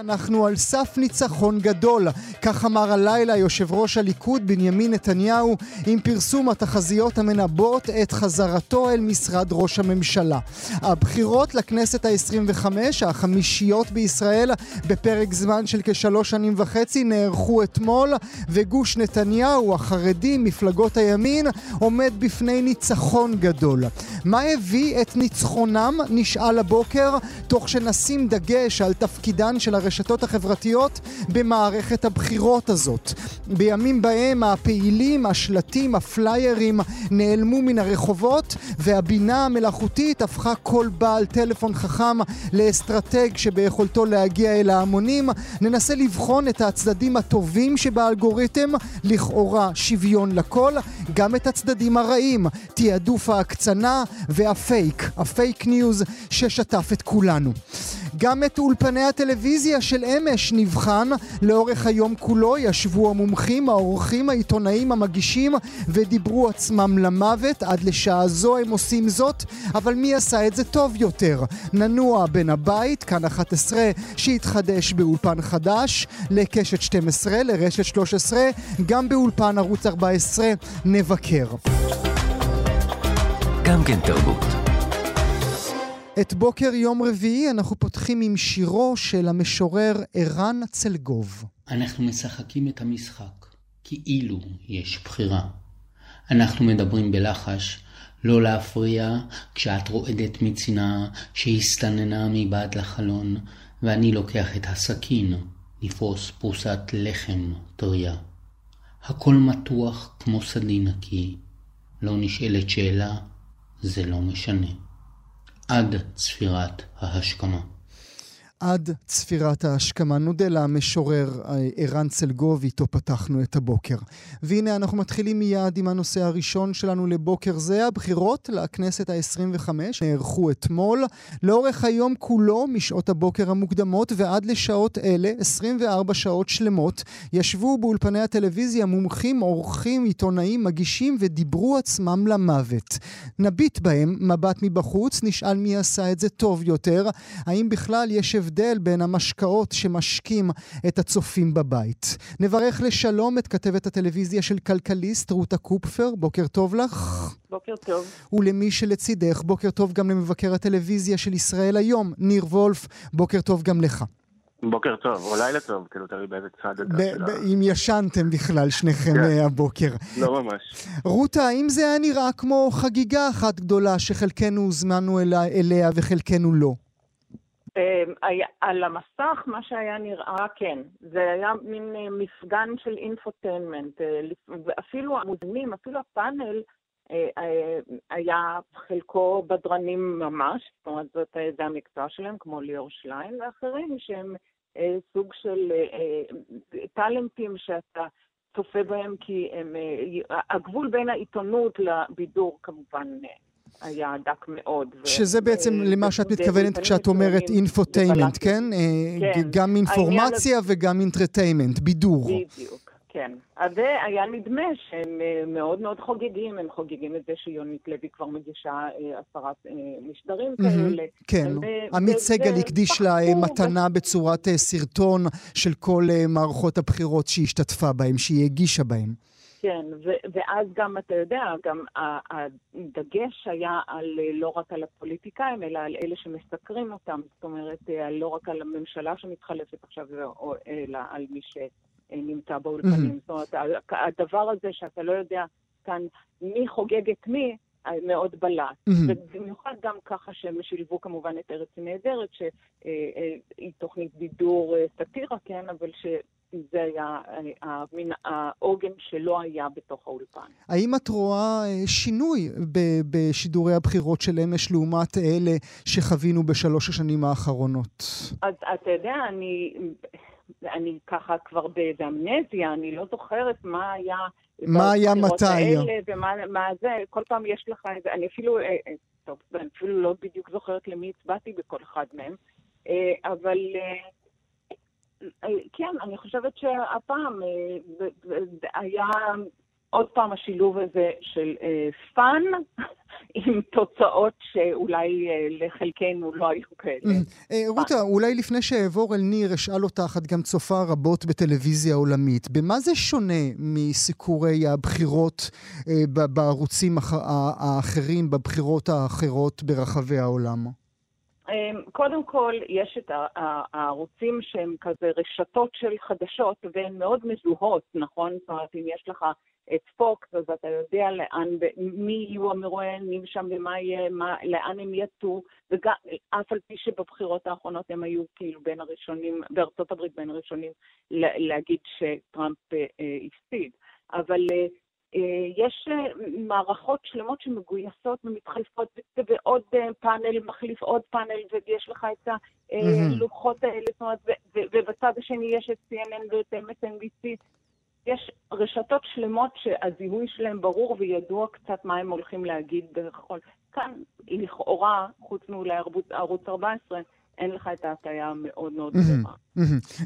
אנחנו על סף ניצחון גדול, כך אמר הלילה יושב ראש הליכוד בנימין נתניהו עם פרסום התחזיות המנבאות את חזרתו אל משרד ראש הממשלה. הבחירות לכנסת ה-25, החמישיות בישראל, בפרק זמן של כשלוש שנים וחצי, נערכו אתמול, וגוש נתניהו, החרדים, מפלגות הימין, עומד בפני ניצחון גדול. מה הביא את ניצחונם? נשאל הבוקר, תוך שנשים דגש על תפקידן של הרשתות החברתיות במערכת הבחירות הזאת. בימים בהם הפעילים, השלטים, הפליירים נעלמו מן הרחובות והבינה המלאכותית הפכה כל בעל טלפון חכם לאסטרטג שביכולתו להגיע אל ההמונים. ננסה לבחון את הצדדים הטובים שבאלגוריתם, לכאורה שוויון לכל, גם את הצדדים הרעים, תעדוף ההקצנה והפייק, הפייק ניוז ששטף את כולנו. גם את אולפני הטלוויזיה של אמש נבחן. לאורך היום כולו ישבו המומחים, האורחים, העיתונאים, המגישים ודיברו עצמם למוות. עד לשעה זו הם עושים זאת, אבל מי עשה את זה טוב יותר? ננוע בין הבית, כאן 11, שהתחדש באולפן חדש, לקשת 12, לרשת 13, גם באולפן ערוץ 14 נבקר. גם כן תרבות. את בוקר יום רביעי אנחנו פותחים עם שירו של המשורר ערן צלגוב. אנחנו משחקים את המשחק, כאילו יש בחירה. אנחנו מדברים בלחש, לא להפריע כשאת רועדת מצנעה שהסתננה מבעד לחלון, ואני לוקח את הסכין, לפרוס פרוסת לחם טריה. הכל מתוח כמו סדין נקי, לא נשאלת שאלה, זה לא משנה. עד צפירת ההשכמה. עד צפירת ההשכמה. נודה למשורר אה, ערן צלגוב, איתו פתחנו את הבוקר. והנה אנחנו מתחילים מיד עם הנושא הראשון שלנו לבוקר זה. הבחירות לכנסת ה-25 נערכו אתמול. לאורך היום כולו, משעות הבוקר המוקדמות ועד לשעות אלה, 24 שעות שלמות, ישבו באולפני הטלוויזיה מומחים, עורכים, עיתונאים, מגישים ודיברו עצמם למוות. נביט בהם מבט מבחוץ, נשאל מי עשה את זה טוב יותר. האם בכלל יש הבדל בין המשקאות שמשקים את הצופים בבית. נברך לשלום את כתבת הטלוויזיה של כלכליסט, רותה קופפר, בוקר טוב לך. בוקר טוב. ולמי שלצידך, בוקר טוב גם למבקר הטלוויזיה של ישראל היום, ניר וולף, בוקר טוב גם לך. בוקר טוב, או לילה טוב, כאילו תלוי באיזה צד אתה. אם ישנתם בכלל שניכם כן. אה, הבוקר. לא ממש. רותה, האם זה היה נראה כמו חגיגה אחת גדולה שחלקנו הוזמנו אליה וחלקנו לא? אמ, על המסך מה שהיה נראה, כן. זה היה מין אה, מפגן של infotainment. אה, ואפילו המוזמנים, אפילו הפאנל, אה, היה חלקו בדרנים ממש, זאת אומרת, זאת, זה המקצוע שלהם, כמו ליאור שליין ואחרים, שהם סוג של טאלנטים שאתה צופה בהם, כי הם, הגבול בין העיתונות לבידור כמובן היה דק מאוד. ו- שזה בעצם למה שאת מתכוונת כשאת אומרת infotainment, כן? אה, כן. גם אינפורמציה וגם entertainment, בידור. בדיוק, כן. אז זה היה נדמה שהם אה, מאוד מאוד חוגגים, הם חוגגים את זה שיונית לוי כבר מגישה אה, עשרה אה, משדרים כאלה. כן, עמית סגל הקדיש לה מתנה בצורת סרטון של כל מערכות הבחירות שהיא השתתפה בהם, שהיא הגישה בהם. כן, ו- ואז גם, אתה יודע, גם הדגש היה על, אה, לא רק על הפוליטיקאים, אלא על אלה שמסקרים אותם. זאת אומרת, אה, לא רק על הממשלה שמתחלפת עכשיו, אלא על מי שנמצא באולפנים. זאת אומרת, הדבר הזה שאתה לא יודע כאן מי חוגג את מי, אה, מאוד בלט. מהמם. ובמיוחד גם ככה שהם שילבו כמובן את ארץ נהדרת, שהיא תוכנית בידור סאטירה, כן, אבל שזה היה המין העוגן שלא היה בתוך האולפן. האם את רואה אה, שינוי בשידורי הבחירות של אמש לעומת אלה שחווינו בשלוש השנים האחרונות? אז אתה יודע, אני, אני ככה כבר באיזה אמנזיה, אני לא זוכרת מה היה... מה היה מתי? האלה, ומה מה זה, כל פעם יש לך איזה, אני אפילו, אה, אה, טוב, אני אפילו לא בדיוק זוכרת למי הצבעתי בכל אחד מהם, אבל... אה, כן, אני חושבת שהפעם היה עוד פעם השילוב הזה של fun עם תוצאות שאולי לחלקנו לא היו כאלה. רותה, אולי לפני שאעבור אל ניר, אשאל אותך, את גם צופה רבות בטלוויזיה עולמית. במה זה שונה מסיקורי הבחירות בערוצים האחרים, בבחירות האחרות ברחבי העולם? קודם כל, יש את הערוצים שהם כזה רשתות של חדשות, והן מאוד מזוהות, נכון? זאת אומרת, אם יש לך את פוקס, אז אתה יודע לאן, מי יהיו המרואיינים שם ומה יהיה, מה, לאן הם יטו, ואף על פי שבבחירות האחרונות הם היו כאילו בין הראשונים, בארצות הברית בין הראשונים, להגיד שטראמפ אה, הפסיד. אבל אה, אה, יש מערכות שלמות שמגויסות ומתחלפות, ועוד פאנל מחליף עוד פאנל, ויש לך את הלוחות האלה, זאת אומרת, ובצד השני יש את CNN ואת MSNBC. יש רשתות שלמות שהזיהוי שלהם ברור וידוע קצת מה הם הולכים להגיד בכל... כאן, לכאורה, חוץ מאולי ערוץ 14, אין לך את ההטייה המאוד מאוד גדולה.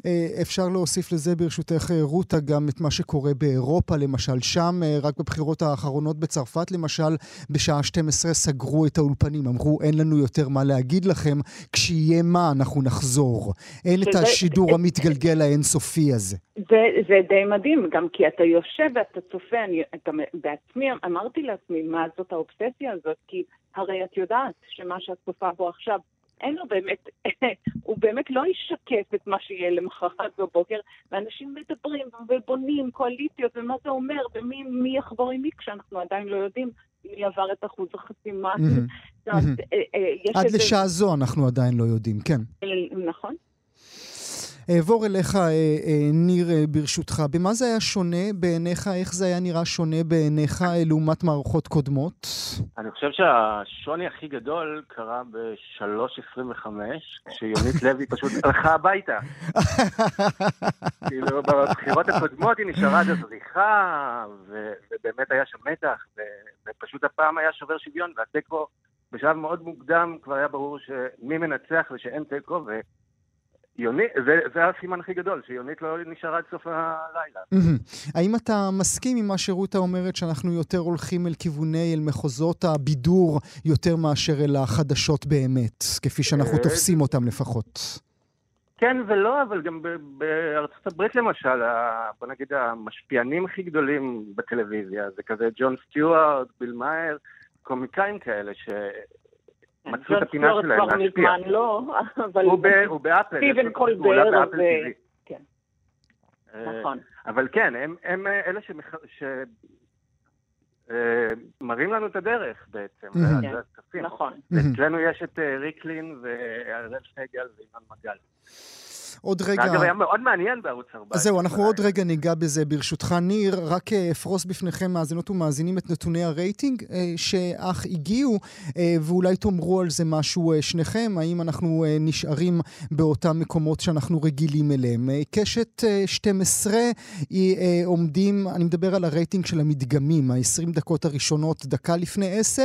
אה, אפשר להוסיף לזה ברשותך, אה, רותה, גם את מה שקורה באירופה, למשל. שם, אה, רק בבחירות האחרונות בצרפת, למשל, בשעה 12 סגרו את האולפנים. אמרו, אין לנו יותר מה להגיד לכם, כשיהיה מה, אנחנו נחזור. אין את השידור המתגלגל האינסופי הזה. זה, זה די מדהים, גם כי אתה יושב ואתה צופה, אני אתה, בעצמי אמרתי לעצמי, מה זאת האובססיה הזאת? כי הרי את יודעת שמה שאת צופה בו עכשיו אין לו באמת, הוא באמת לא ישקף את מה שיהיה למחרת בבוקר, ואנשים מדברים ובונים קואליציות ומה זה אומר, ומי יחבור עם מי כשאנחנו עדיין לא יודעים מי עבר את אחוז החסימה. אה, אה, עד לשעה זו אנחנו עדיין לא יודעים, כן. נכון. אעבור אליך, אה, אה, ניר, אה, ברשותך. במה זה היה שונה בעיניך? איך זה היה נראה שונה בעיניך לעומת מערכות קודמות? אני חושב שהשוני הכי גדול קרה ב-3.25, כשיונית לוי פשוט הלכה הביתה. כאילו, בבחירות הקודמות היא נשארה עד הזריחה, ובאמת היה שם מתח, ופשוט הפעם היה שובר שוויון, והתיקו בשלב מאוד מוקדם כבר היה ברור שמי מנצח ושאין תיקו, יונית, זה, זה הסימן הכי גדול, שיונית לא נשארה עד סוף הלילה. האם אתה מסכים עם מה שרותה אומרת, שאנחנו יותר הולכים אל כיווני, אל מחוזות הבידור, יותר מאשר אל החדשות באמת, כפי שאנחנו אה, תופסים אותם לפחות? כן ולא, אבל גם בארצות הברית למשל, בוא נגיד המשפיענים הכי גדולים בטלוויזיה, זה כזה ג'ון סטיוארט, ביל מאייר, קומיקאים כאלה, ש... מצאו את הפינה שלהם להשפיע. מזמן לא, אבל... הוא באפל. סטיבן קולבר ו... כן. אה, נכון. אבל כן, הם אלה שמראים לנו את הדרך בעצם. כן, נכון. אצלנו יש את אה, ריקלין והראל סגל וינון מגל. עוד רגע... אגב, היה מאוד מעניין בערוץ 14. זהו, אנחנו עוד רגע ניגע בזה. ברשותך, ניר, רק אה, אפרוס בפניכם, מאזינות ומאזינים, את נתוני הרייטינג אה, שאך הגיעו, אה, ואולי תאמרו על זה משהו שניכם, האם אנחנו נשארים באותם מקומות שאנחנו רגילים אליהם. קשת 12 היא עומדים, אני מדבר על הרייטינג של המדגמים, ה-20 דקות הראשונות, דקה לפני 10,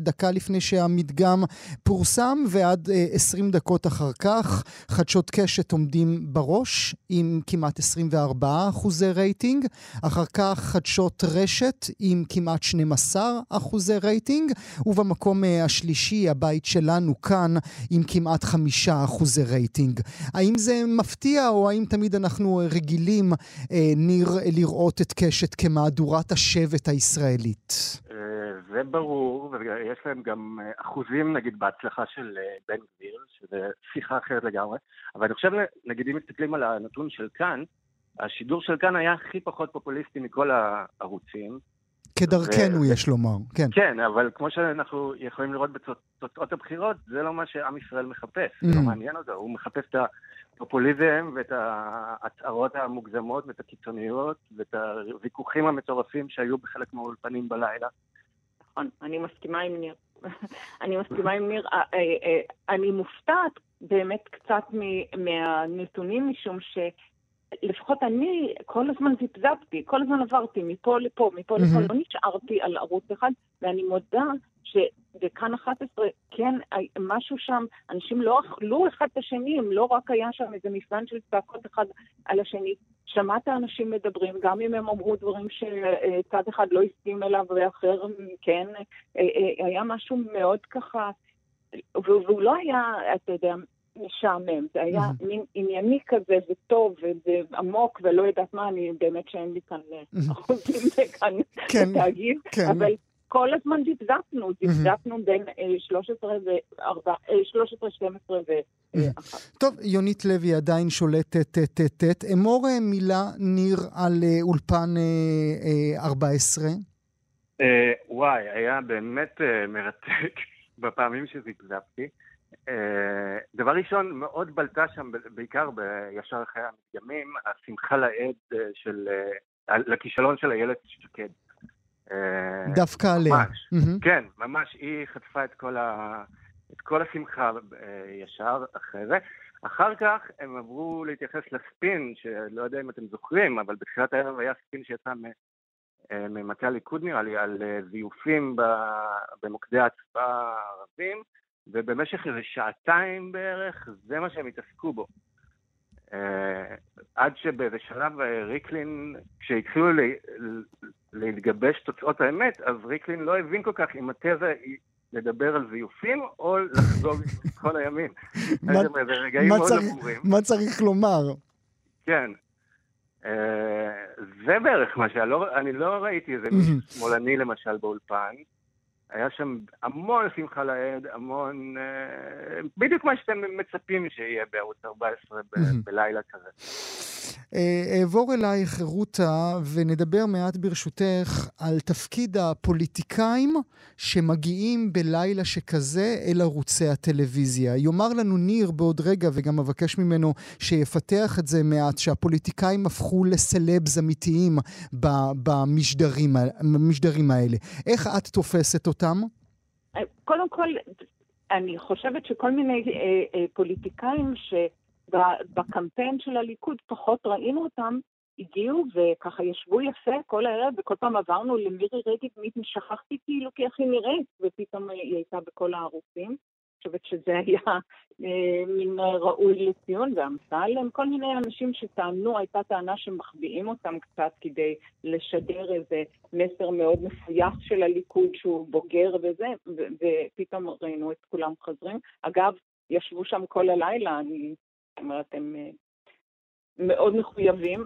דקה לפני שהמדגם פורסם, ועד 20 דקות אחר כך. חדשות קשת עומדים עומדים בראש עם כמעט 24 אחוזי רייטינג, אחר כך חדשות רשת עם כמעט 12 אחוזי רייטינג, ובמקום אה, השלישי, הבית שלנו כאן, עם כמעט 5 אחוזי רייטינג. האם זה מפתיע או האם תמיד אנחנו רגילים, אה, ניר, לראות את קשת כמהדורת השבט הישראלית? אה, זה ברור, ויש להם גם אחוזים, נגיד, בהצלחה של בן גביר, שזה שיחה אחרת לגמרי, אבל אני חושב, נגיד אם מסתכלים על הנתון של כאן, השידור של כאן היה הכי פחות פופוליסטי מכל הערוצים. כדרכנו, ו... יש לומר, כן. כן, אבל כמו שאנחנו יכולים לראות בתוצאות הבחירות, זה לא מה שעם ישראל מחפש, mm. זה לא מעניין אותו, הוא מחפש את הפופוליזם ואת ההצהרות המוגזמות ואת הקיצוניות ואת הוויכוחים המטורפים שהיו בחלק מהאולפנים בלילה. נכון, אני מסכימה עם ניר. אני מסכימה עם ניר. אה, אה, אה, אני מופתעת באמת קצת מהנתונים, משום ש... לפחות אני כל הזמן זפזפתי, כל הזמן עברתי מפה לפה, מפה לפה. לא נשארתי על ערוץ אחד, ואני מודה שבכאן 11, כן, משהו שם, אנשים לא אכלו אחד את השני, אם לא רק היה שם איזה מפגן של צעקות אחד על השני. שמעת אנשים מדברים, גם אם הם אמרו דברים שצד אחד לא הסכים אליו ואחר כן, אה, אה, היה משהו מאוד ככה, והוא לא היה, אתה יודע, משעמם, זה היה. מין ענייני כזה וטוב ועמוק ולא יודעת מה, אני באמת שאין לי כאן. אחוזים כאן כן, בתאגיד, כן. אבל כל הזמן דפדפנו, דפדפנו בין אה, 13 ו-4, 13, 12 ו-1. טוב, יונית לוי עדיין שולטת טט-טט. אמור אה, מילה, ניר, על אה, אולפן אה, אה, 14. אה, וואי, היה באמת מרתק בפעמים שזפזפתי. אה, דבר ראשון, מאוד בלטה שם, בעיקר ב- ישר אחרי המדגמים, השמחה לעד אה, של, אה, לכישלון של איילת שקד. דווקא עליה. ממש. כן, ממש, היא חטפה את כל, ה... את כל השמחה ישר אחרי זה. אחר כך הם עברו להתייחס לספין, שלא יודע אם אתם זוכרים, אבל בתחילת הערב היה ספין שיצא מ... ממטה הליכוד נראה לי, על זיופים. במוקדי ההצבעה הערבים, ובמשך איזה שעתיים בערך, זה מה שהם התעסקו בו. אה, עד שבאיזה שלב אה, ריקלין, כשהתחילו ל- להתגבש תוצאות האמת, אז ריקלין לא הבין כל כך אם התזה היא לדבר על זיופים או לחזור כל הימין. מה- מה צריך- לומר? כן. אה, זה בערך מה שהיה, לא- אני לא ראיתי איזה. שמאלני למשל באולפן. היה שם המון שמחה לאיד, המון... אה, בדיוק מה שאתם מצפים שיהיה בערוץ 14 ב-. בלילה כזה. אה, אעבור אלייך, רותה, ונדבר מעט ברשותך על תפקיד הפוליטיקאים שמגיעים בלילה שכזה אל ערוצי הטלוויזיה. יאמר לנו ניר בעוד רגע, וגם אבקש ממנו שיפתח את זה מעט, שהפוליטיקאים הפכו לסלבס אמיתיים במשדרים, במשדרים האלה. איך את תופסת אותם? קודם כל, אני חושבת שכל מיני אה, אה, פוליטיקאים שבקמפיין של הליכוד פחות ראינו אותם, הגיעו וככה ישבו יפה כל הערב, וכל פעם עברנו למירי רגב, מי שכחתי כאילו כי איך היא נראית, ופתאום היא הייתה בכל הערוצים. אני חושבת שזה היה אה, מין ראוי לציון, ואמסלם, כל מיני אנשים שטענו, הייתה טענה שמחביאים אותם קצת כדי לשדר איזה מסר מאוד מפויח של הליכוד שהוא בוגר וזה, ו- ופתאום ראינו את כולם חוזרים. אגב, ישבו שם כל הלילה, אני אומרת, הם אה, מאוד מחויבים,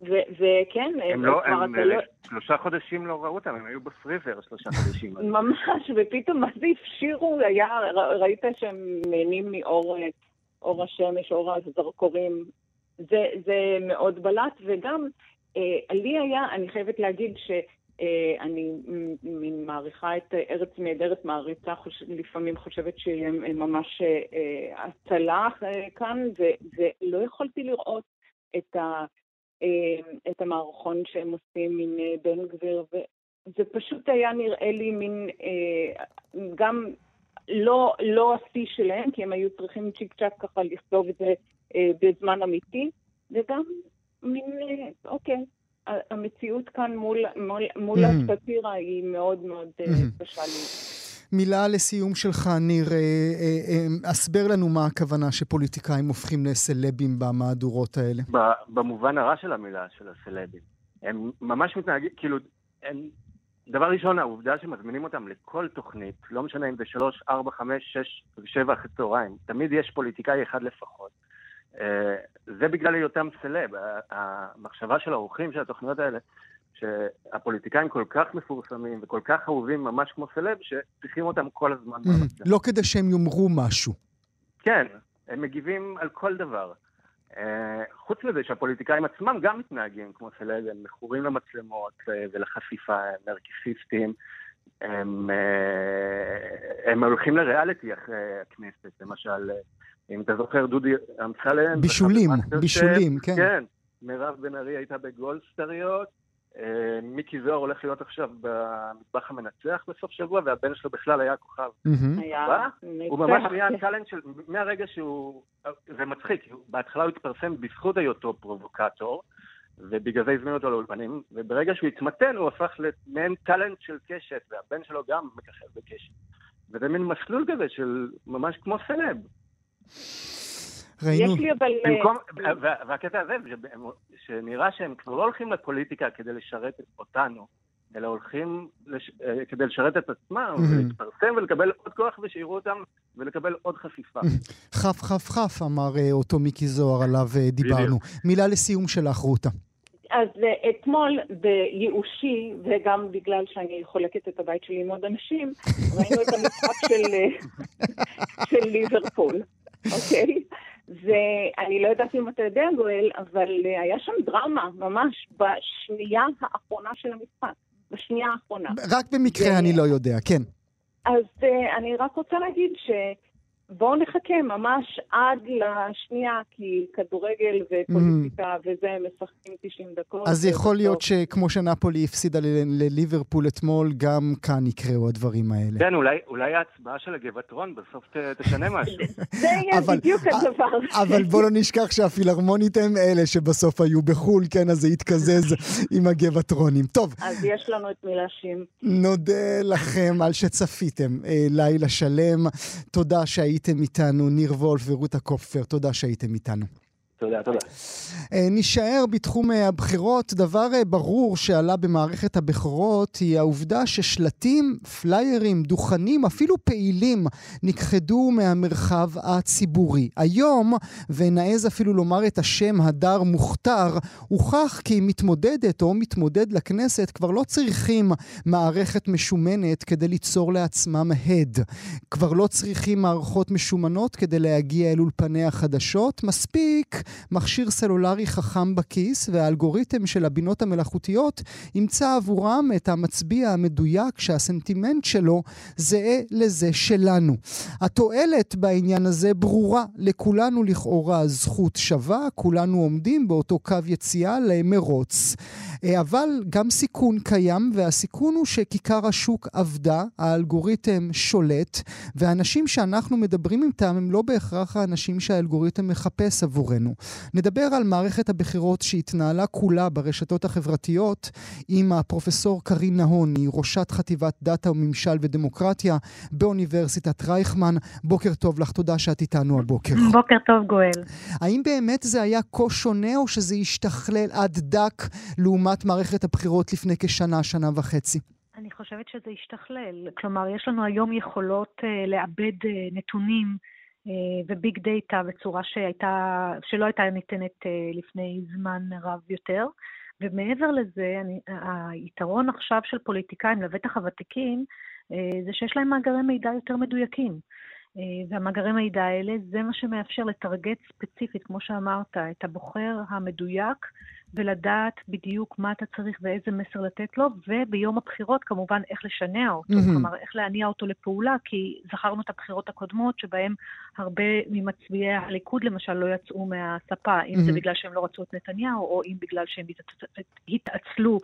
וכן, הם לא, הם אתה לא... אה, שלושה חודשים לא ראו אותם, הם היו בפריזר שלושה חודשים. ממש, ופתאום מה זה הפשירו, היה, ר- ראית שהם נהנים מאור אה, אור השמש, אור הזרקורים, זה, זה מאוד בלט, וגם אה, לי היה, אני חייבת להגיד שאני מעריכה את אה, ארץ נהדרת, מעריצה, לפעמים חושבת שהיא אה, ממש אה, אה, הצלה אה, כאן, ולא יכולתי לראות את ה... אה, את המערכון שהם עושים עם אה, בן גביר, וזה פשוט היה נראה לי מין, אה, גם לא, לא השיא שלהם, כי הם היו צריכים צ'יק צ'אק ככה לכתוב את זה אה, בזמן אמיתי, וגם מין, אה, אוקיי, המציאות כאן מול, מול, מול Mhm. הסאטירה היא מאוד מאוד אה. קשה לי. מילה לסיום שלך, ניר. אה, אה, אה, הסבר לנו מה הכוונה שפוליטיקאים הופכים לסלבים במהדורות האלה. ב- במובן הרע של המילה, של הסלבים. הם ממש מתנהגים, כאילו, הם... דבר ראשון, העובדה שמזמינים אותם לכל תוכנית, לא משנה אם זה שלוש, ארבע, חמש, שש ושבע אחרי צהריים, תמיד יש פוליטיקאי אחד לפחות. אה, זה בגלל היותם סלב. המחשבה של האורחים של התוכניות האלה, שהפוליטיקאים כל כך מפורסמים וכל כך אהובים ממש כמו סלב, שצריכים אותם כל הזמן במצב. לא כדי שהם יאמרו משהו. כן, הם מגיבים על כל דבר. Uh, חוץ מזה שהפוליטיקאים עצמם גם מתנהגים כמו סלב, הם מכורים למצלמות uh, ולחשיפה, הם נרקיסיסטים, הם, הם הולכים לריאליטי אחרי הכנסת, למשל, אם אתה זוכר, דודי אמסלם... בישולים, בישולים, כן. כן, מירב בן ארי הייתה בגולדסטריות, אה, מיקי זוהר הולך להיות עכשיו במטבח המנצח בסוף שבוע, והבן שלו בכלל היה כוכב. הוא ממש נהיה. טאלנט של, מהרגע שהוא, זה מצחיק, בהתחלה הוא התפרסם בזכות היותו פרובוקטור, ובגלל זה הזמינו אותו לאולפנים, וברגע שהוא התמתן הוא הפך למעין טאלנט של קשת, והבן שלו גם מככב בקשת. וזה מין מסלול כזה של ממש כמו סלב. ראינו, יש לי אבל... אה, במקום, וה- והקטע הזה, שהם- שנראה שהם כבר לא הולכים לפוליטיקה כדי לשרת אותנו, אלא הולכים לש... אה, כדי לשרת את עצמם, Mhm. ולהתפרסם ולקבל עוד כוח ושיראו אותם, ולקבל עוד חשיפה. חף חף חף, אמר אה, אותו מיקי זוהר, עליו אה, דיברנו. מילה לסיום שלך, רותה. אז אה, אתמול בייאושי, וגם בגלל שאני חולקת את הבית שלי עם עוד אנשים, ראינו את המשחק של, אה, של ליברפול, אוקיי? ואני לא יודעת אם אתה יודע, גואל, אבל אה, היה שם דרמה, ממש, בשנייה האחרונה של המשחק. בשנייה האחרונה. רק במקרה אני לא יודע, כן. אז אה, אני רק רוצה להגיד ש... בואו נחכה ממש עד לשנייה, כי כדורגל ופוליטיקה וזה משחקים 90 דקות. אז יכול להיות שכמו שנפולי הפסידה ל- לליברפול אתמול, גם כאן יקרו הדברים האלה. כן, אולי, אולי ההצבעה של הגבעטרון בסוף ת, תשנה משהו. זה יהיה אבל- בדיוק הדבר. אבל בוא לא נשכח שהפילהרמונית הם אלה שבסוף היו בחו"ל, כן, אז זה יתקזז עם הגבעטרונים. טוב, אז יש לנו את מי להאשים. נודה לכם על שצפיתם אה, לילה שלם. תודה שהייתם איתנו, ניר וולף ורותה קופפר, תודה שהייתם איתנו. תודה, תודה. אה, נישאר בתחום אה, הבחירות. דבר אה, ברור שעלה במערכת הבחירות היא העובדה ששלטים, פליירים, דוכנים, אפילו פעילים, נכחדו מהמרחב הציבורי. היום, ונעז אפילו לומר את השם הדר מוכתר, הוכח כי מתמודדת או מתמודד לכנסת כבר לא צריכים מערכת משומנת כדי ליצור לעצמם הד. כבר לא צריכים מערכות משומנות כדי להגיע אל אולפני החדשות. מספיק מכשיר סלולרי חכם בכיס, והאלגוריתם של הבינות המלאכותיות ימצא עבורם את המצביע המדויק שהסנטימנט שלו זהה לזה שלנו. התועלת בעניין הזה ברורה. לכולנו לכאורה זכות שווה, כולנו עומדים באותו קו יציאה למרוץ. אה, אבל גם סיכון קיים, והסיכון הוא שכיכר השוק עבדה, האלגוריתם שולט, והאנשים שאנחנו מדברים איתם הם לא בהכרח האנשים שהאלגוריתם מחפש עבורנו. נדבר על מערכת הבחירות שהתנהלה כולה ברשתות החברתיות עם הפרופסור קרין נהון, היא ראשת חטיבת דאטה וממשל ודמוקרטיה באוניברסיטת רייכמן. בוקר טוב לך, תודה שאת איתנו הבוקר. בוקר טוב, גואל. האם באמת זה היה כה שונה או שזה השתכלל עד דק לעומת מערכת הבחירות לפני כשנה, שנה וחצי? אני חושבת שזה השתכלל. כלומר, יש לנו היום יכולות uh, לעבד uh, נתונים וביג דאטה בצורה שהייתה, שלא הייתה ניתנת uh, לפני זמן רב יותר. ומעבר לזה, אני, היתרון עכשיו של פוליטיקאים, לבטח הוותיקים, uh, זה שיש להם מאגרי מידע יותר מדויקים. והמאגרי מידע האלה, זה מה שמאפשר לטרגט ספציפית, כמו שאמרת, את הבוחר המדויק, ולדעת בדיוק מה אתה צריך ואיזה מסר לתת לו, וביום הבחירות כמובן איך לשנע אותו, מהמם. כלומר איך להניע אותו לפעולה, כי זכרנו את הבחירות הקודמות שבהן הרבה ממצביעי הליכוד למשל לא יצאו מהספה, אם זה מהמם. בגלל שהם לא רצו את נתניהו, או אם בגלל שהם התעצ- התעצלו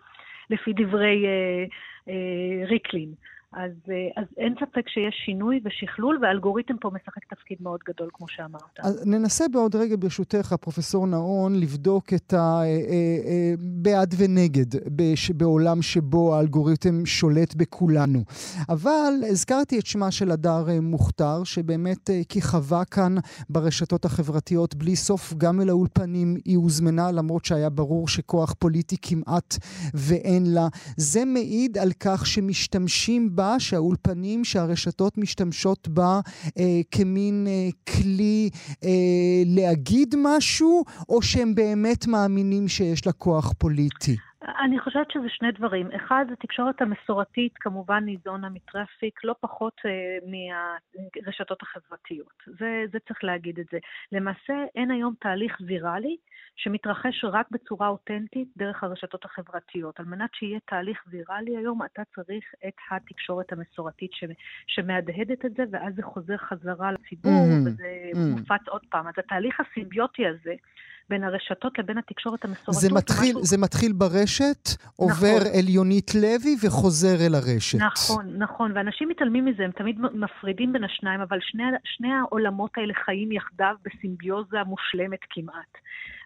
לפי דברי אה, אה, ריקלין. אז, אה, אז אין ספק שיש שינוי ושכלול, והאלגוריתם פה משחק תפקיד מאוד גדול, כמו שאמרת. אז ננסה בעוד רגע, ברשותך, פרופסור נאון, לבדוק את הבעד ונגד בש- בעולם שבו האלגוריתם שולט בכולנו. אבל הזכרתי את שמה של הדר אה, מוכתר, שבאמת אה, כיכבה כאן ברשתות החברתיות בלי סוף, גם אל האולפנים היא הוזמנה, למרות שהיה ברור שכוח פוליטי כמעט ואין לה. זה מעיד על כך שמשתמשים בה, שהאולפנים, שהרשתות משתמשות בה אה, כמין אה, כלי אה, להגיד משהו, או שהם באמת מאמינים שיש לה כוח פוליטי? אני חושבת שזה שני דברים. אחד, התקשורת המסורתית כמובן ניזונה מטראפיק, לא פחות אה, מהרשתות החברתיות. זה, זה צריך להגיד את זה. למעשה, אין היום תהליך ויראלי שמתרחש רק בצורה אותנטית דרך הרשתות החברתיות. על מנת שיהיה תהליך ויראלי היום, אתה צריך את התקשורת המסורתית ש, שמהדהדת את זה, ואז זה חוזר חזרה לציבור, Mhm, וזה mhm. מופץ עוד פעם. אז התהליך הסימביוטי הזה, בין הרשתות לבין התקשורת המסורתית. זה מתחיל, משהו... זה מתחיל ברשת, עובר נכון. אל יונית לוי וחוזר אל הרשת. נכון, נכון, ואנשים מתעלמים מזה, הם תמיד מפרידים בין השניים, אבל שני, שני העולמות האלה חיים יחדיו בסימביוזה מושלמת כמעט.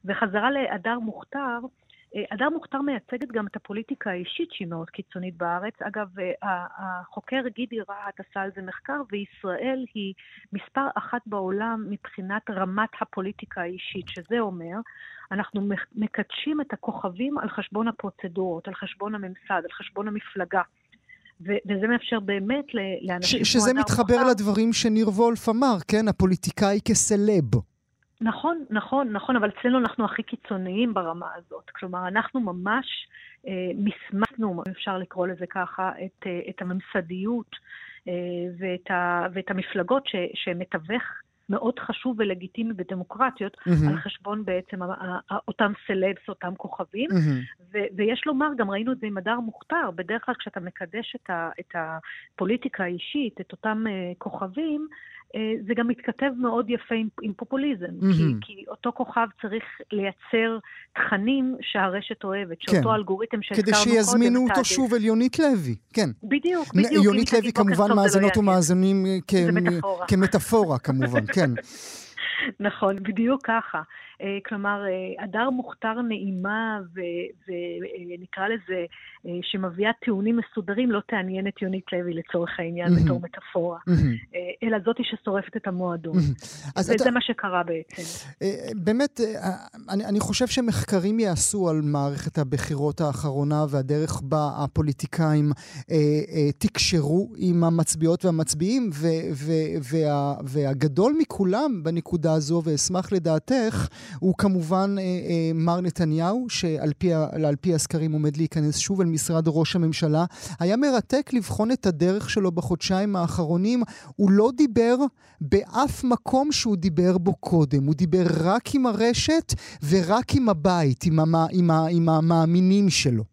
וחזרה להדר מוכתר, הדר אה, מוכתר מייצגת גם את הפוליטיקה האישית שהיא מאוד קיצונית בארץ. אגב, אה, החוקר גידי רהט עשה על זה מחקר, וישראל היא מספר אחת בעולם מבחינת רמת הפוליטיקה האישית, שזה אומר, אנחנו מקדשים את הכוכבים על חשבון הפרוצדורות, על חשבון הממסד, על חשבון המפלגה. וזה מאפשר באמת לאנשים שזה מתחבר לדברים שניר וולף אמר, כן? הפוליטיקאי כסלב. נכון, נכון, נכון, אבל אצלנו אנחנו הכי קיצוניים ברמה הזאת. כלומר, אנחנו ממש אה, מסמסנו, אם אפשר לקרוא לזה ככה, את, אה, את הממסדיות אה, ואת, ה, ואת המפלגות ש, שמתווך מאוד חשוב ולגיטימי בדמוקרטיות, mm-hmm. על חשבון בעצם אותם סלבס, אותם כוכבים. Mm-hmm. ו- ויש לומר, גם ראינו את זה עם הדר מוכתר, בדרך כלל כשאתה מקדש את, ה- את הפוליטיקה האישית, את אותם uh, כוכבים, אה, זה גם מתכתב מאוד יפה עם, עם פופוליזם, mm-hmm. כי, כי אותו כוכב צריך לייצר תכנים שהרשת אוהבת, שאותו כן. אלגוריתם שהזכרנו קודם, כדי שיזמינו אותו שוב אל יונית לוי, כן. בדיוק, בדיוק. יונית לוי כמובן מאזינות לא ומאזינים כמטאפורה, כמובן, כן. נכון, בדיוק ככה. אה, כלומר, אה, הדר מוכתר נעימה ונקרא לזה, אה, שמביאה טיעונים מסודרים, לא תעניין את יונית לוי לצורך העניין mm-hmm. בתור מטאפורה, mm-hmm. אלא זאתי ששורפת את המועדון. Mm-hmm. וזה אתה... מה שקרה בעצם. באמת, אני, אני חושב שמחקרים יעשו על מערכת הבחירות האחרונה והדרך בה הפוליטיקאים אה, אה, תקשרו עם המצביעות והמצביעים, ו, ו, וה, והגדול מכולם בנקודה הזו, ואשמח לדעתך, הוא כמובן אה, אה, מר נתניהו, שעל פי, פי הסקרים עומד להיכנס שוב אל משרד ראש הממשלה. היה מרתק לבחון את הדרך שלו בחודשיים האחרונים. הוא לא דיבר באף מקום שהוא דיבר בו קודם. הוא דיבר רק עם הרשת ורק עם הבית, עם, המ, עם, ה, עם המאמינים שלו.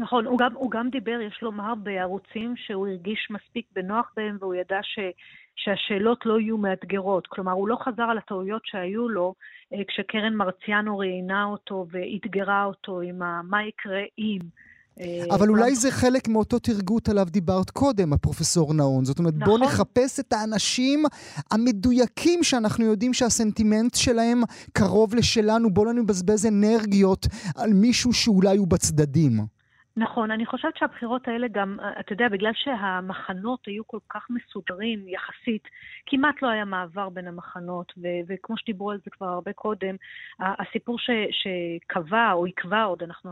נכון, הוא גם, הוא גם דיבר, יש לומר, בערוצים שהוא הרגיש מספיק בנוח בהם, והוא ידע ש, שהשאלות לא יהיו מאתגרות. כלומר, הוא לא חזר על הטעויות שהיו לו אה, כשקרן מרציאנו ראיינה אותו ואתגרה אותו עם ה, מה יקרה אם. אה, אבל אולי זה חלק מאותו תרגות עליו דיברת קודם, הפרופסור נאון. זאת אומרת, נכון. בואו נחפש את האנשים המדויקים שאנחנו יודעים שהסנטימנט שלהם קרוב לשלנו, בואו לא נבזבז אנרגיות על מישהו שאולי הוא בצדדים. נכון, אני חושבת שהבחירות האלה גם, אתה יודע, בגלל שהמחנות היו כל כך מסודרים יחסית, כמעט לא היה מעבר בין המחנות, ו- וכמו שדיברו על זה כבר הרבה קודם, הסיפור ש- שקבע או יקבע עוד, אנחנו,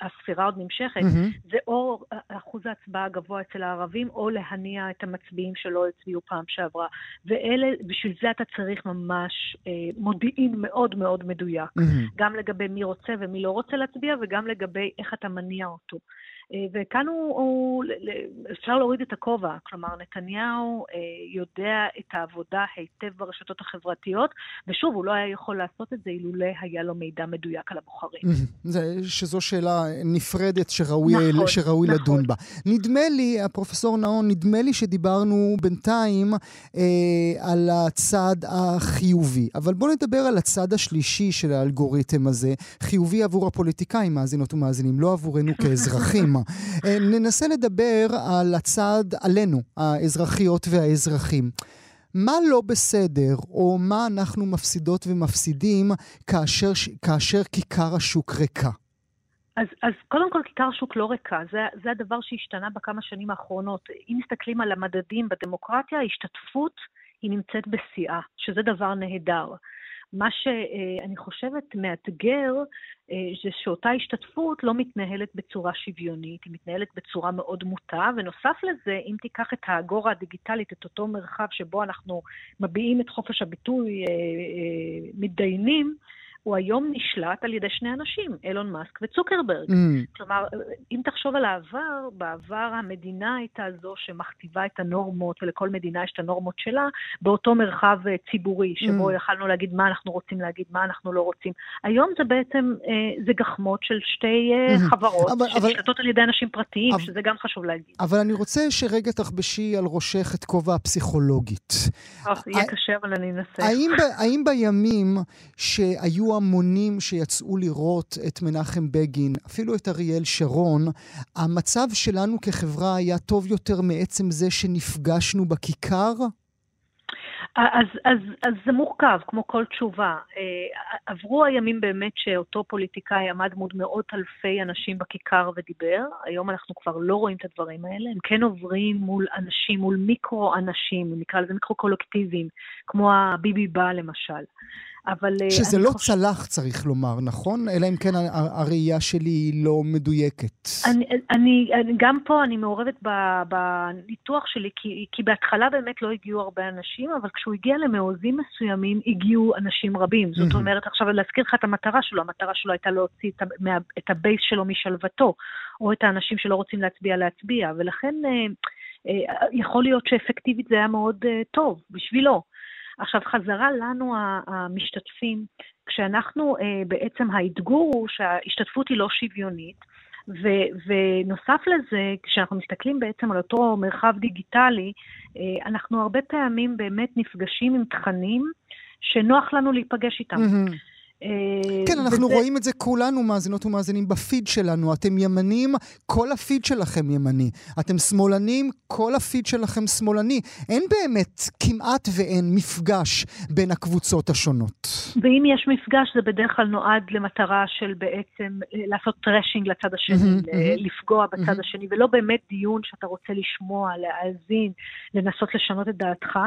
הספירה עוד נמשכת, mm-hmm. זה או אחוז ההצבעה הגבוה אצל הערבים, או להניע את המצביעים שלא הצביעו פעם שעברה. ואלה, בשביל זה אתה צריך ממש אה, מודיעין מאוד מאוד מדויק, mm-hmm. גם לגבי מי רוצה ומי לא רוצה להצביע, וגם לגבי איך אתה מניע אותו. tout. וכאן הוא, הוא, אפשר להוריד את הכובע, כלומר נתניהו אה, יודע את העבודה היטב ברשתות החברתיות, ושוב, הוא לא היה יכול לעשות את זה אילולא היה לו מידע מדויק על הבוחרים. זה, שזו שאלה נפרדת שראוי, נכון, שראוי נכון. לדון בה. נדמה לי, הפרופסור נאון, נדמה לי שדיברנו בינתיים אה, על הצד החיובי, אבל בואו נדבר על הצד השלישי של האלגוריתם הזה, חיובי עבור הפוליטיקאים, מאזינות ומאזינים, לא עבורנו כאזרחים. קדימה. אה, ננסה לדבר על הצד עלינו, האזרחיות והאזרחים. מה לא בסדר, או מה אנחנו מפסידות ומפסידים כאשר, כאשר כיכר השוק ריקה? אז, אז קודם כל כיכר שוק לא ריקה, זה, זה הדבר שהשתנה בכמה שנים האחרונות. אם מסתכלים על המדדים בדמוקרטיה, ההשתתפות היא נמצאת בשיאה, שזה דבר נהדר. מה שאני חושבת מאתגר אה, זה שאותה השתתפות לא מתנהלת בצורה שוויונית, היא מתנהלת בצורה מאוד מוטה, ונוסף לזה, אם תיקח את האגורה הדיגיטלית, את אותו מרחב שבו אנחנו מביעים את חופש הביטוי, אה, אה, מתדיינים, הוא היום נשלט על ידי שני אנשים, אילון מאסק וצוקרברג. Mm. כלומר, אם תחשוב על העבר, בעבר המדינה הייתה זו שמכתיבה את הנורמות, ולכל מדינה יש את הנורמות שלה, באותו מרחב אה, ציבורי, שבו mm. יכלנו להגיד מה אנחנו רוצים להגיד, מה אנחנו לא רוצים. היום זה בעצם, אה, זה גחמות של שתי mm. חברות, שנשלטות על ידי אנשים פרטיים, אבל, שזה גם חשוב להגיד. אבל אני רוצה שרגע תחבשי על ראשך את כובע הפסיכולוגית. יהיה קשה, אבל אני אנסה. האם, האם בימים שהיו המונים שיצאו לראות את מנחם בגין, אפילו את אריאל שרון, המצב שלנו כחברה היה טוב יותר מעצם זה שנפגשנו בכיכר? אז, אז, אז זה מורכב, כמו כל תשובה. אה, עברו הימים באמת שאותו פוליטיקאי עמד מול מאות אלפי אנשים בכיכר ודיבר. היום אנחנו כבר לא רואים את הדברים האלה. הם כן עוברים מול אנשים, מול מיקרו-אנשים, נקרא לזה מיקרו-קולקטיביים, כמו הביבי בא למשל. אבל... אה, שזה לא חושב... צלח, צריך לומר, נכון? אלא אם כן הראייה שלי היא לא מדויקת. אני, אני, גם פה אני מעורבת בניתוח שלי, כי, כי בהתחלה באמת לא הגיעו הרבה אנשים, אבל כשהוא הגיע למעוזים מסוימים, הגיעו אנשים רבים. זאת אומרת, עכשיו להזכיר לך את המטרה שלו, המטרה שלו הייתה להוציא את, את הבייס שלו משלוותו, או את האנשים שלא רוצים להצביע, להצביע, ולכן... אה, אה, יכול להיות שאפקטיבית זה היה מאוד טוב בשבילו. עכשיו, חזרה לנו המשתתפים, כשאנחנו, אה, בעצם האתגור הוא שההשתתפות היא לא שוויונית, ו- ונוסף לזה, כשאנחנו מסתכלים בעצם על אותו מרחב דיגיטלי, אה, אנחנו הרבה פעמים באמת נפגשים עם תכנים שנוח לנו להיפגש איתם. Mm-hmm. אה, כן, אנחנו וזה... רואים את זה כולנו, מאזינות ומאזינים, בפיד שלנו. אתם ימנים, כל הפיד שלכם ימני. אתם שמאלנים, כל הפיד שלכם שמאלני. אין באמת, כמעט ואין, מפגש בין הקבוצות השונות. ואם יש מפגש, זה בדרך כלל נועד למטרה של בעצם אה, לעשות טרשינג לצד השני. לפגוע בצד. השני, ולא באמת דיון שאתה רוצה לשמוע, להאזין, לנסות לשנות את דעתך.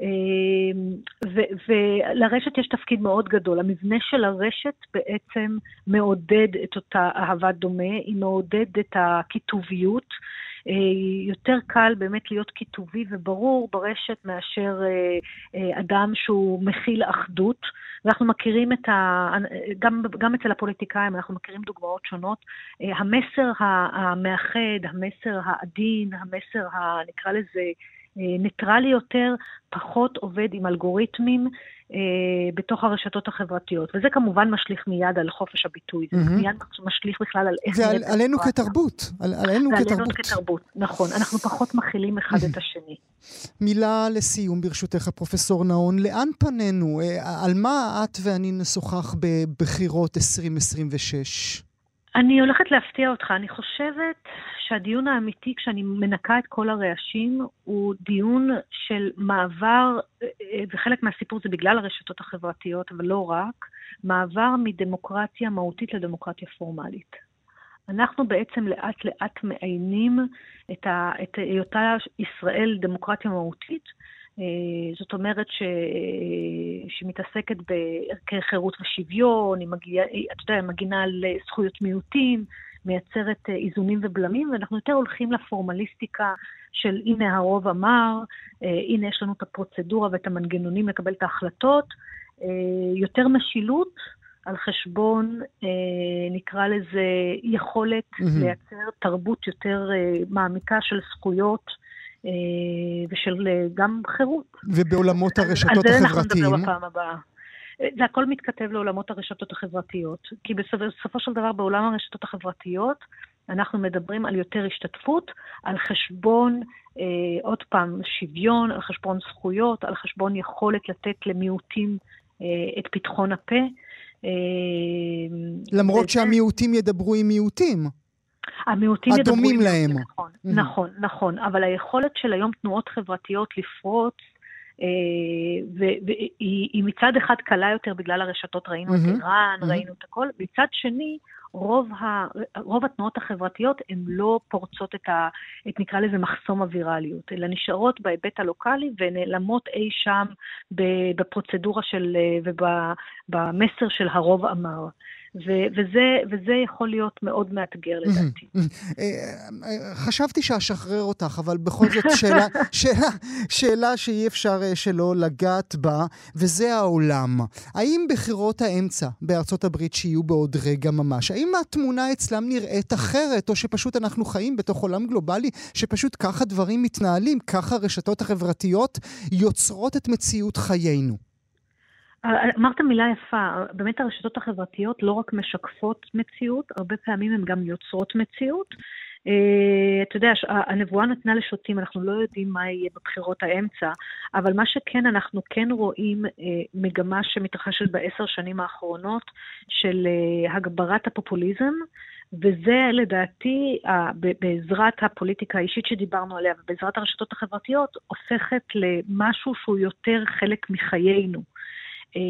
אמ, ולרשת יש תפקיד מאוד גדול. המבנה של הרשת בעצם מעודד את אותה אהבת דומה, היא מעודדת את הכיתוביות. אה, יותר קל באמת להיות כיתובי וברור ברשת מאשר אה, אה, אדם שהוא מכיל אחדות. ואנחנו מכירים את ה... גם, גם אצל הפוליטיקאים אנחנו מכירים דוגמאות שונות. המסר המאחד, המסר העדין, המסר, ה, נקרא לזה, ניטרלי יותר, פחות עובד עם אלגוריתמים אה, בתוך הרשתות החברתיות. וזה כמובן משליך מיד על חופש הביטוי, זה mm-hmm. מיד משליך בכלל על איך... נראית ועלינו כתרבות, על, עלינו כתרבות. ועלינו כתרבות, נכון. אנחנו פחות מכילים אחד את השני. מילה לסיום, ברשותך, פרופסור נאון. לאן פנינו? אה, על מה את ואני נשוחח בבחירות 2026? אני הולכת להפתיע אותך. אני חושבת שהדיון האמיתי, כשאני מנקה את כל הרעשים, הוא דיון של מעבר, וחלק מהסיפור זה בגלל הרשתות החברתיות, אבל לא רק, מעבר מדמוקרטיה מהותית לדמוקרטיה פורמלית. אנחנו בעצם לאט לאט מעיינים את, היותה ישראל דמוקרטיה מהותית, זאת אומרת ש... שמתעסקת בערכי חירות ושוויון, היא מגיעה, אתה יודע, מגינה על זכויות מיעוטים, מייצרת אה, איזונים ובלמים, ואנחנו יותר הולכים לפורמליסטיקה של הנה הרוב אמר, אה, הנה יש לנו את הפרוצדורה ואת המנגנונים לקבל את ההחלטות, יותר משילות על חשבון, נקרא לזה, יכולת mm-hmm. לייצר תרבות יותר מעמיקה של זכויות. אה, ושל אה, גם חירות. ובעולמות הרשתות החברתיים? על זה אנחנו נדבר בפעם הבאה. אה, זה הכל מתכתב לעולמות הרשתות החברתיות. כי בסופו של דבר בעולם הרשתות החברתיות אנחנו מדברים על יותר השתתפות, על חשבון, אה, עוד פעם, שוויון, על חשבון זכויות, על חשבון יכולת לתת למיעוטים אה, את פתחון הפה. אה, למרות וזה... שהמיעוטים ידברו עם מיעוטים. המיעוטים ידברו... הדומים להם. נכון, mm-hmm. נכון, נכון. אבל היכולת של היום תנועות חברתיות לפרוץ, אה, והיא מצד אחד קלה יותר בגלל הרשתות, ראינו mm-hmm. את איראן, mm-hmm. ראינו את הכל, מצד שני, רוב, ה, רוב התנועות החברתיות הן לא פורצות את, ה, את נקרא לזה מחסום הווירליות, אלא נשארות בהיבט הלוקאלי ונעלמות אי שם בפרוצדורה של, אה, ובמסר של הרוב אמר. ו- וזה, וזה יכול להיות מאוד מאתגר לדעתי. אה, אה, חשבתי שאשחרר אותך, אבל בכל זאת שאלה, שאלה, שאלה שאי אפשר אה, שלא לגעת בה, וזה העולם. האם בחירות האמצע בארצות הברית שיהיו בעוד רגע ממש, האם התמונה אצלם נראית אחרת, או שפשוט אנחנו חיים בתוך עולם גלובלי, שפשוט ככה דברים מתנהלים, ככה הרשתות החברתיות יוצרות את מציאות חיינו? אמרת מילה יפה, באמת הרשתות החברתיות לא רק משקפות מציאות, הרבה פעמים הן גם יוצרות מציאות. אה, אתה יודע, הנבואה נתנה לשוטים, אנחנו לא יודעים מה יהיה בבחירות האמצע, אבל מה שכן, אנחנו כן רואים מגמה שמתרחשת בעשר שנים האחרונות של הגברת הפופוליזם. וזה לדעתי, בעזרת הפוליטיקה האישית שדיברנו עליה ובעזרת הרשתות החברתיות, הופכת למשהו שהוא יותר חלק מחיינו. אה,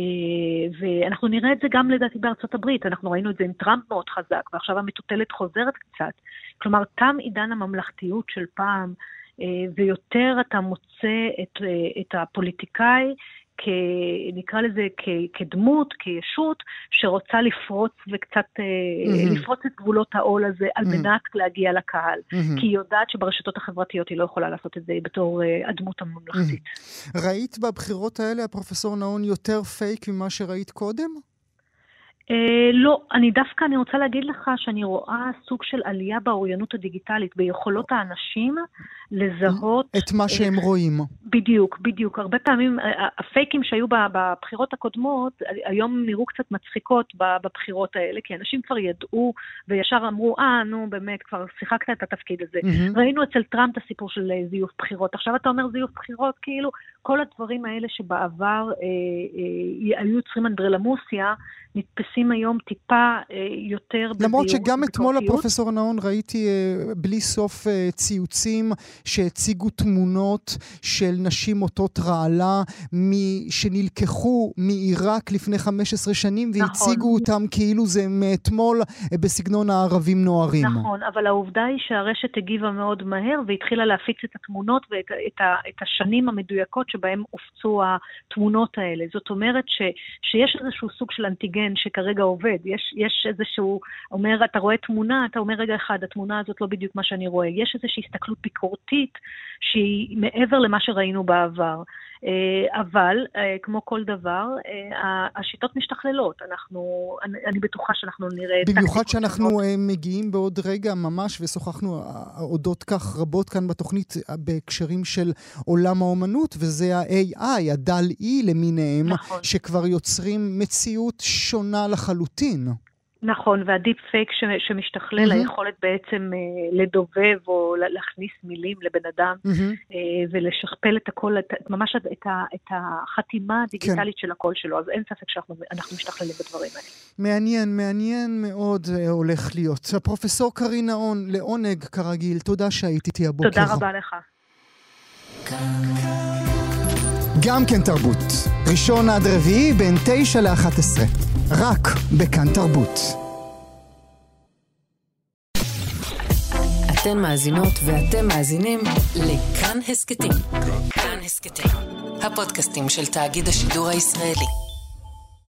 ואנחנו נראה את זה גם לדעתי בארצות הברית, אנחנו ראינו את זה עם טראמפ מאוד חזק, ועכשיו המטוטלת חוזרת קצת. כלומר, תם עידן הממלכתיות של פעם, אה, ויותר אתה מוצא את, אה, את הפוליטיקאי כ... נקרא לזה כ, כדמות, כישות, שרוצה לפרוץ וקצת, mm-hmm. לפרוץ את גבולות העול הזה על mm-hmm. מנת להגיע לקהל. Mm-hmm. כי היא יודעת שברשתות החברתיות היא לא יכולה לעשות את זה בתור uh, הדמות הממלכתית. Mm-hmm. ראית בבחירות האלה, הפרופסור נאון, יותר פייק ממה שראית קודם? אה, לא, אני דווקא, אני רוצה להגיד לך שאני רואה סוג של עלייה באוריינות הדיגיטלית, ביכולות האנשים לזהות... את מה שהם רואים. בדיוק, בדיוק. הרבה פעמים הפייקים שהיו בבחירות הקודמות, היום נראו קצת מצחיקות בבחירות האלה, כי אנשים כבר ידעו וישר אמרו, אה, נו, באמת, כבר שיחקת את התפקיד הזה. Mm-hmm. ראינו אצל טראמפ את הסיפור של אה, זיוף בחירות. עכשיו אתה אומר זיוף בחירות, כאילו, כל הדברים האלה שבעבר אה, אה, היו יוצרים אנדרלמוסיה, נתפסים היום טיפה אה, יותר. למרות שגם אתמול הפרופסור נאון ראיתי אה, בלי סוף אה, ציוצים שהציגו תמונות של נשים מוטות רעלה שנלקחו מעיראק לפני 15 שנים נכון. והציגו אותם כאילו זה מאתמול בסגנון הערבים נוהרים. נכון, אבל העובדה היא שהרשת הגיבה מאוד מהר והתחילה להפיץ את התמונות ואת את ה, את השנים המדויקות שבהם הופצו התמונות האלה. זאת אומרת ש, שיש איזשהו סוג של אנטיגן שכרגע עובד. יש, יש איזשהו, אומר, אתה רואה תמונה, אתה אומר, רגע אחד, התמונה הזאת לא בדיוק מה שאני רואה. יש איזושהי הסתכלות ביקורתית שהיא מעבר למה שראינו בעבר. אה, אבל, אה, כמו כל דבר, אה, השיטות משתכללות. אנחנו, אני, אני בטוחה שאנחנו נראה... במיוחד שאנחנו שונות. מגיעים בעוד רגע ממש, ושוחחנו אודות כך רבות כאן בתוכנית בהקשרים של עולם האומנות, וזה ה-AI, הדל-E למיניהם, נכון. שכבר יוצרים מציאות שונה לחלוטין. נכון, והדיפ פייק ש, שמשתכלל, mm-hmm. היכולת בעצם אה, לדובב או להכניס מילים לבן אדם mm-hmm. אה, ולשכפל את הכל, את, ממש את, ה, את החתימה הדיגיטלית כן. של הקול שלו, אז אין ספק שאנחנו משתכללים בדברים האלה. מעניין, מעניין מאוד אה, הולך להיות. הפרופסור קרין נאון, לעונג כרגיל, תודה שהיית איתי הבוקר. תודה רבה לך. גם כן תרבות, ראשון עד רביעי בין תשע לאחת עשרה. רק בכאן תרבות. אתן מאזינות ואתם מאזינים לכאן הסכתים. כאן הסכתים, הפודקאסטים של תאגיד השידור הישראלי.